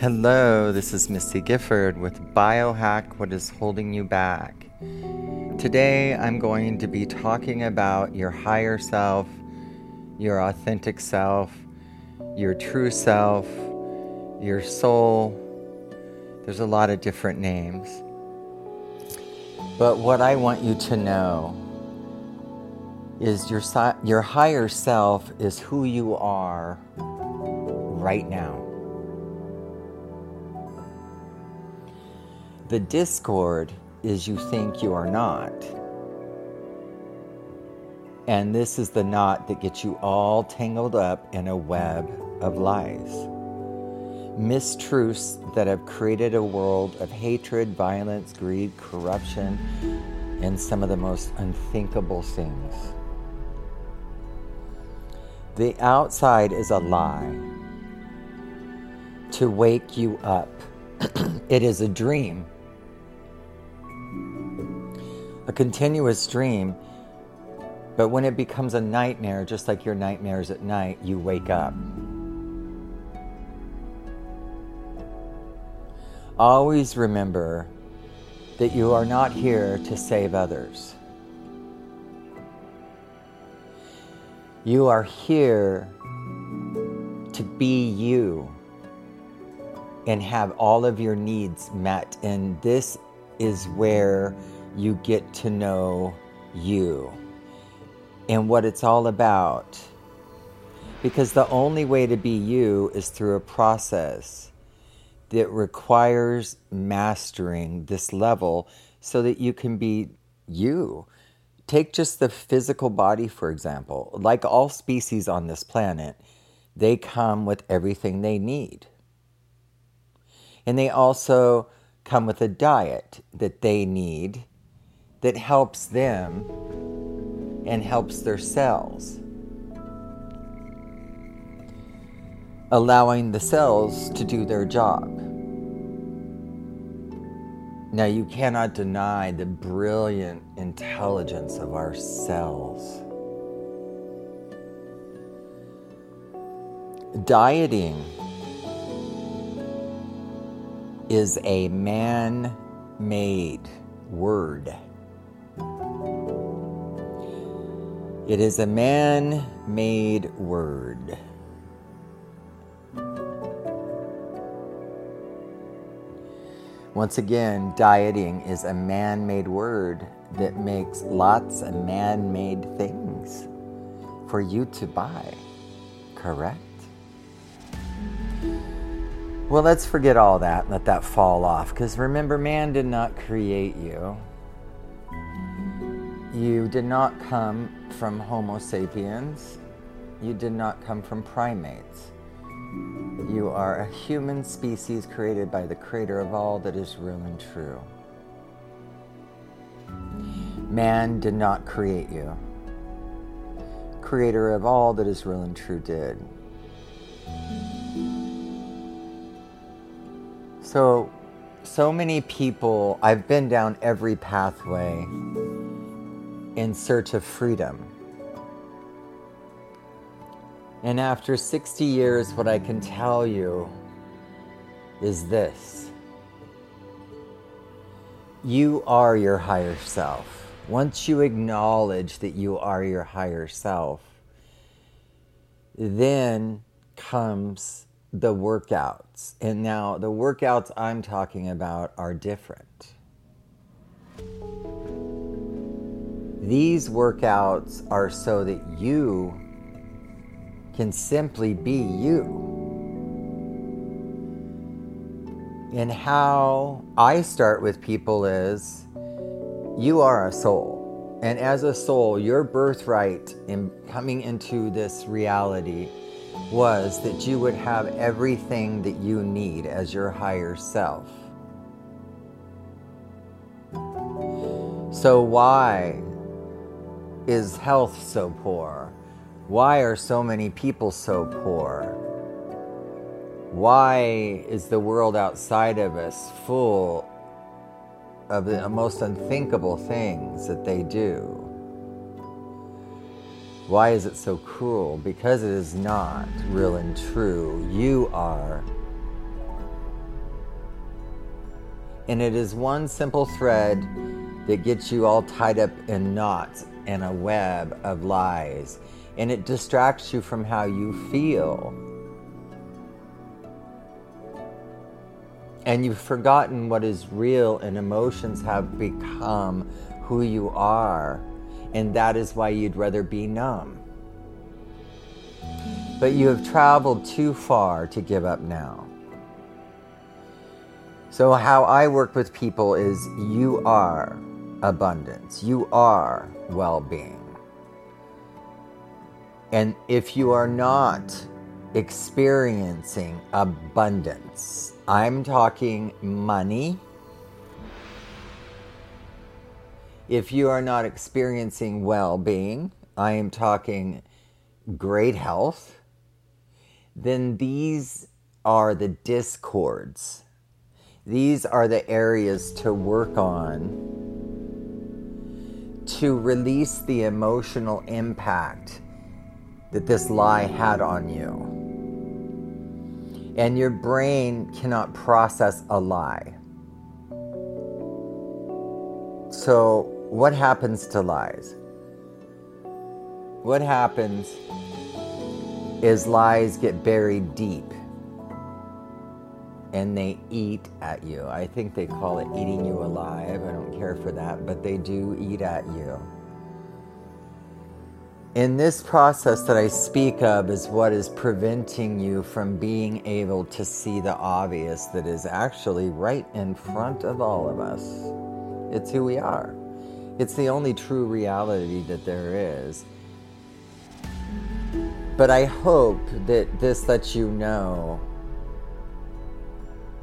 Hello, this is Misty Gifford with Biohack What is Holding You Back. Today I'm going to be talking about your higher self, your authentic self, your true self, your soul. There's a lot of different names. But what I want you to know is your, your higher self is who you are right now. The discord is you think you are not. And this is the knot that gets you all tangled up in a web of lies. Mistruths that have created a world of hatred, violence, greed, corruption, and some of the most unthinkable things. The outside is a lie to wake you up. it is a dream a continuous dream. But when it becomes a nightmare, just like your nightmares at night, you wake up. Always remember that you are not here to save others. You are here to be you and have all of your needs met. And this is where you get to know you and what it's all about. Because the only way to be you is through a process that requires mastering this level so that you can be you. Take just the physical body, for example. Like all species on this planet, they come with everything they need. And they also come with a diet that they need that helps them and helps their cells. Allowing the cells to do their job. Now, you cannot deny the brilliant intelligence of our cells. Dieting is a man made word. It is a man made word. Once again, dieting is a man made word that makes lots of man made things for you to buy. Correct? Well, let's forget all that, and let that fall off, because remember, man did not create you. You did not come from Homo sapiens. You did not come from primates. You are a human species created by the creator of all that is real and true. Man did not create you. Creator of all that is real and true did. So, so many people, I've been down every pathway in search of freedom. And after 60 years, what I can tell you is this you are your higher self. Once you acknowledge that you are your higher self, then comes the workouts. And now the workouts I'm talking about are different. These workouts are so that you can simply be you. And how I start with people is you are a soul. And as a soul, your birthright in coming into this reality was that you would have everything that you need as your higher self. So, why is health so poor? Why are so many people so poor? Why is the world outside of us full of the most unthinkable things that they do? Why is it so cruel? Because it is not real and true. You are And it is one simple thread that gets you all tied up in knots and a web of lies. And it distracts you from how you feel. And you've forgotten what is real, and emotions have become who you are. And that is why you'd rather be numb. But you have traveled too far to give up now. So, how I work with people is you are abundance, you are well being. And if you are not experiencing abundance, I'm talking money. If you are not experiencing well being, I am talking great health, then these are the discords. These are the areas to work on to release the emotional impact that this lie had on you. And your brain cannot process a lie. So, what happens to lies? What happens is lies get buried deep and they eat at you. I think they call it eating you alive. I don't care for that, but they do eat at you. In this process that I speak of is what is preventing you from being able to see the obvious that is actually right in front of all of us. It's who we are. It's the only true reality that there is. But I hope that this lets you know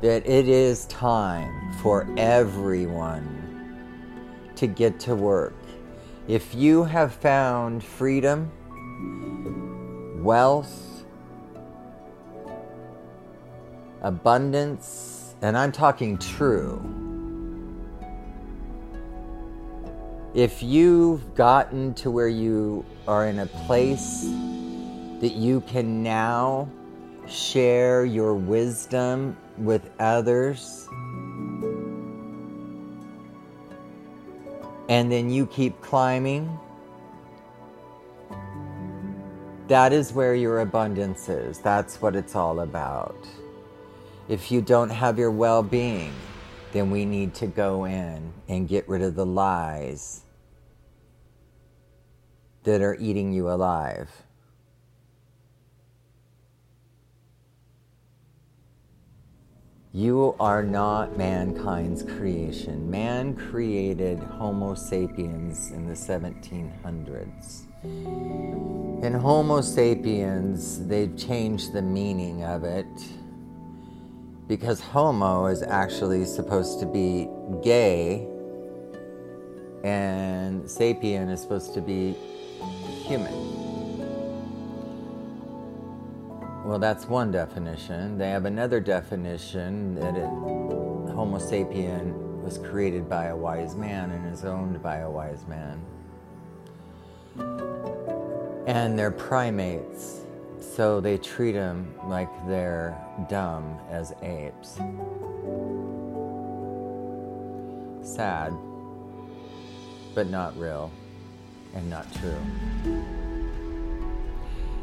that it is time for everyone to get to work. If you have found freedom, wealth, abundance, and I'm talking true. If you've gotten to where you are in a place that you can now share your wisdom with others. And then you keep climbing. That is where your abundance is. That's what it's all about. If you don't have your well being, then we need to go in and get rid of the lies that are eating you alive. You are not mankind's creation. Man created Homo sapiens in the 1700s. In Homo sapiens, they've changed the meaning of it because Homo is actually supposed to be gay and sapien is supposed to be human. Well, that's one definition. They have another definition that it, Homo sapien was created by a wise man and is owned by a wise man. And they're primates, so they treat them like they're dumb as apes. Sad, but not real and not true.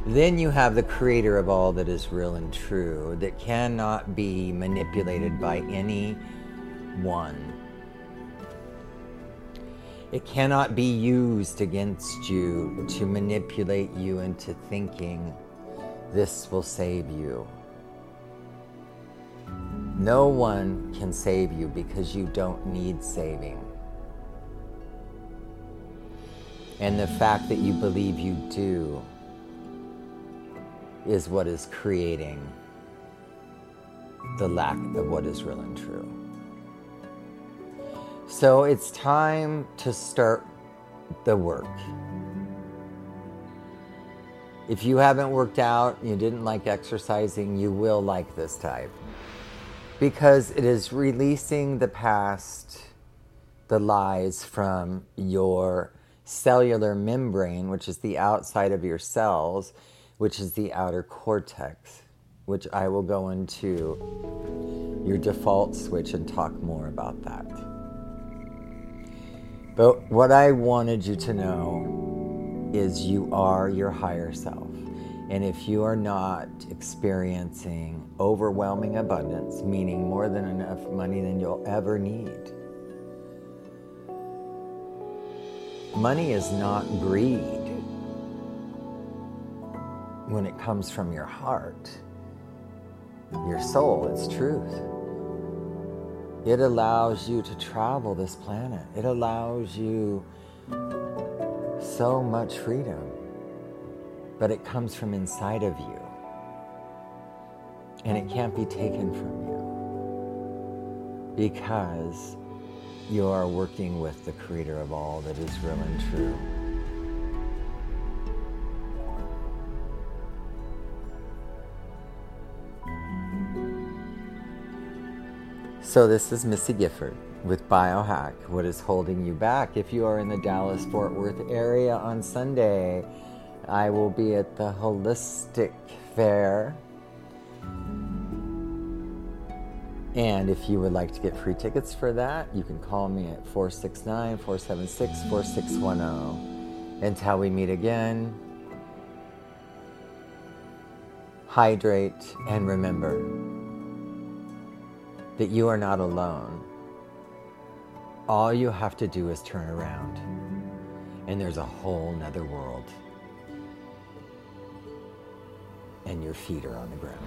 Then you have the creator of all that is real and true, that cannot be manipulated by any one. It cannot be used against you to manipulate you into thinking this will save you. No one can save you because you don't need saving. And the fact that you believe you do is what is creating the lack of what is real and true. So it's time to start the work. If you haven't worked out, you didn't like exercising, you will like this type. Because it is releasing the past, the lies from your cellular membrane, which is the outside of your cells, which is the outer cortex, which I will go into your default switch and talk more about that. But what I wanted you to know is you are your higher self. And if you are not experiencing overwhelming abundance, meaning more than enough money than you'll ever need, money is not greed when it comes from your heart, your soul, it's truth. It allows you to travel this planet. It allows you so much freedom. But it comes from inside of you. And it can't be taken from you. Because you are working with the creator of all that is real and true. So, this is Missy Gifford with Biohack. What is holding you back? If you are in the Dallas Fort Worth area on Sunday, I will be at the Holistic Fair. And if you would like to get free tickets for that, you can call me at 469 476 4610. Until we meet again, hydrate and remember that you are not alone. All you have to do is turn around, and there's a whole nother world. And your feet are on the ground.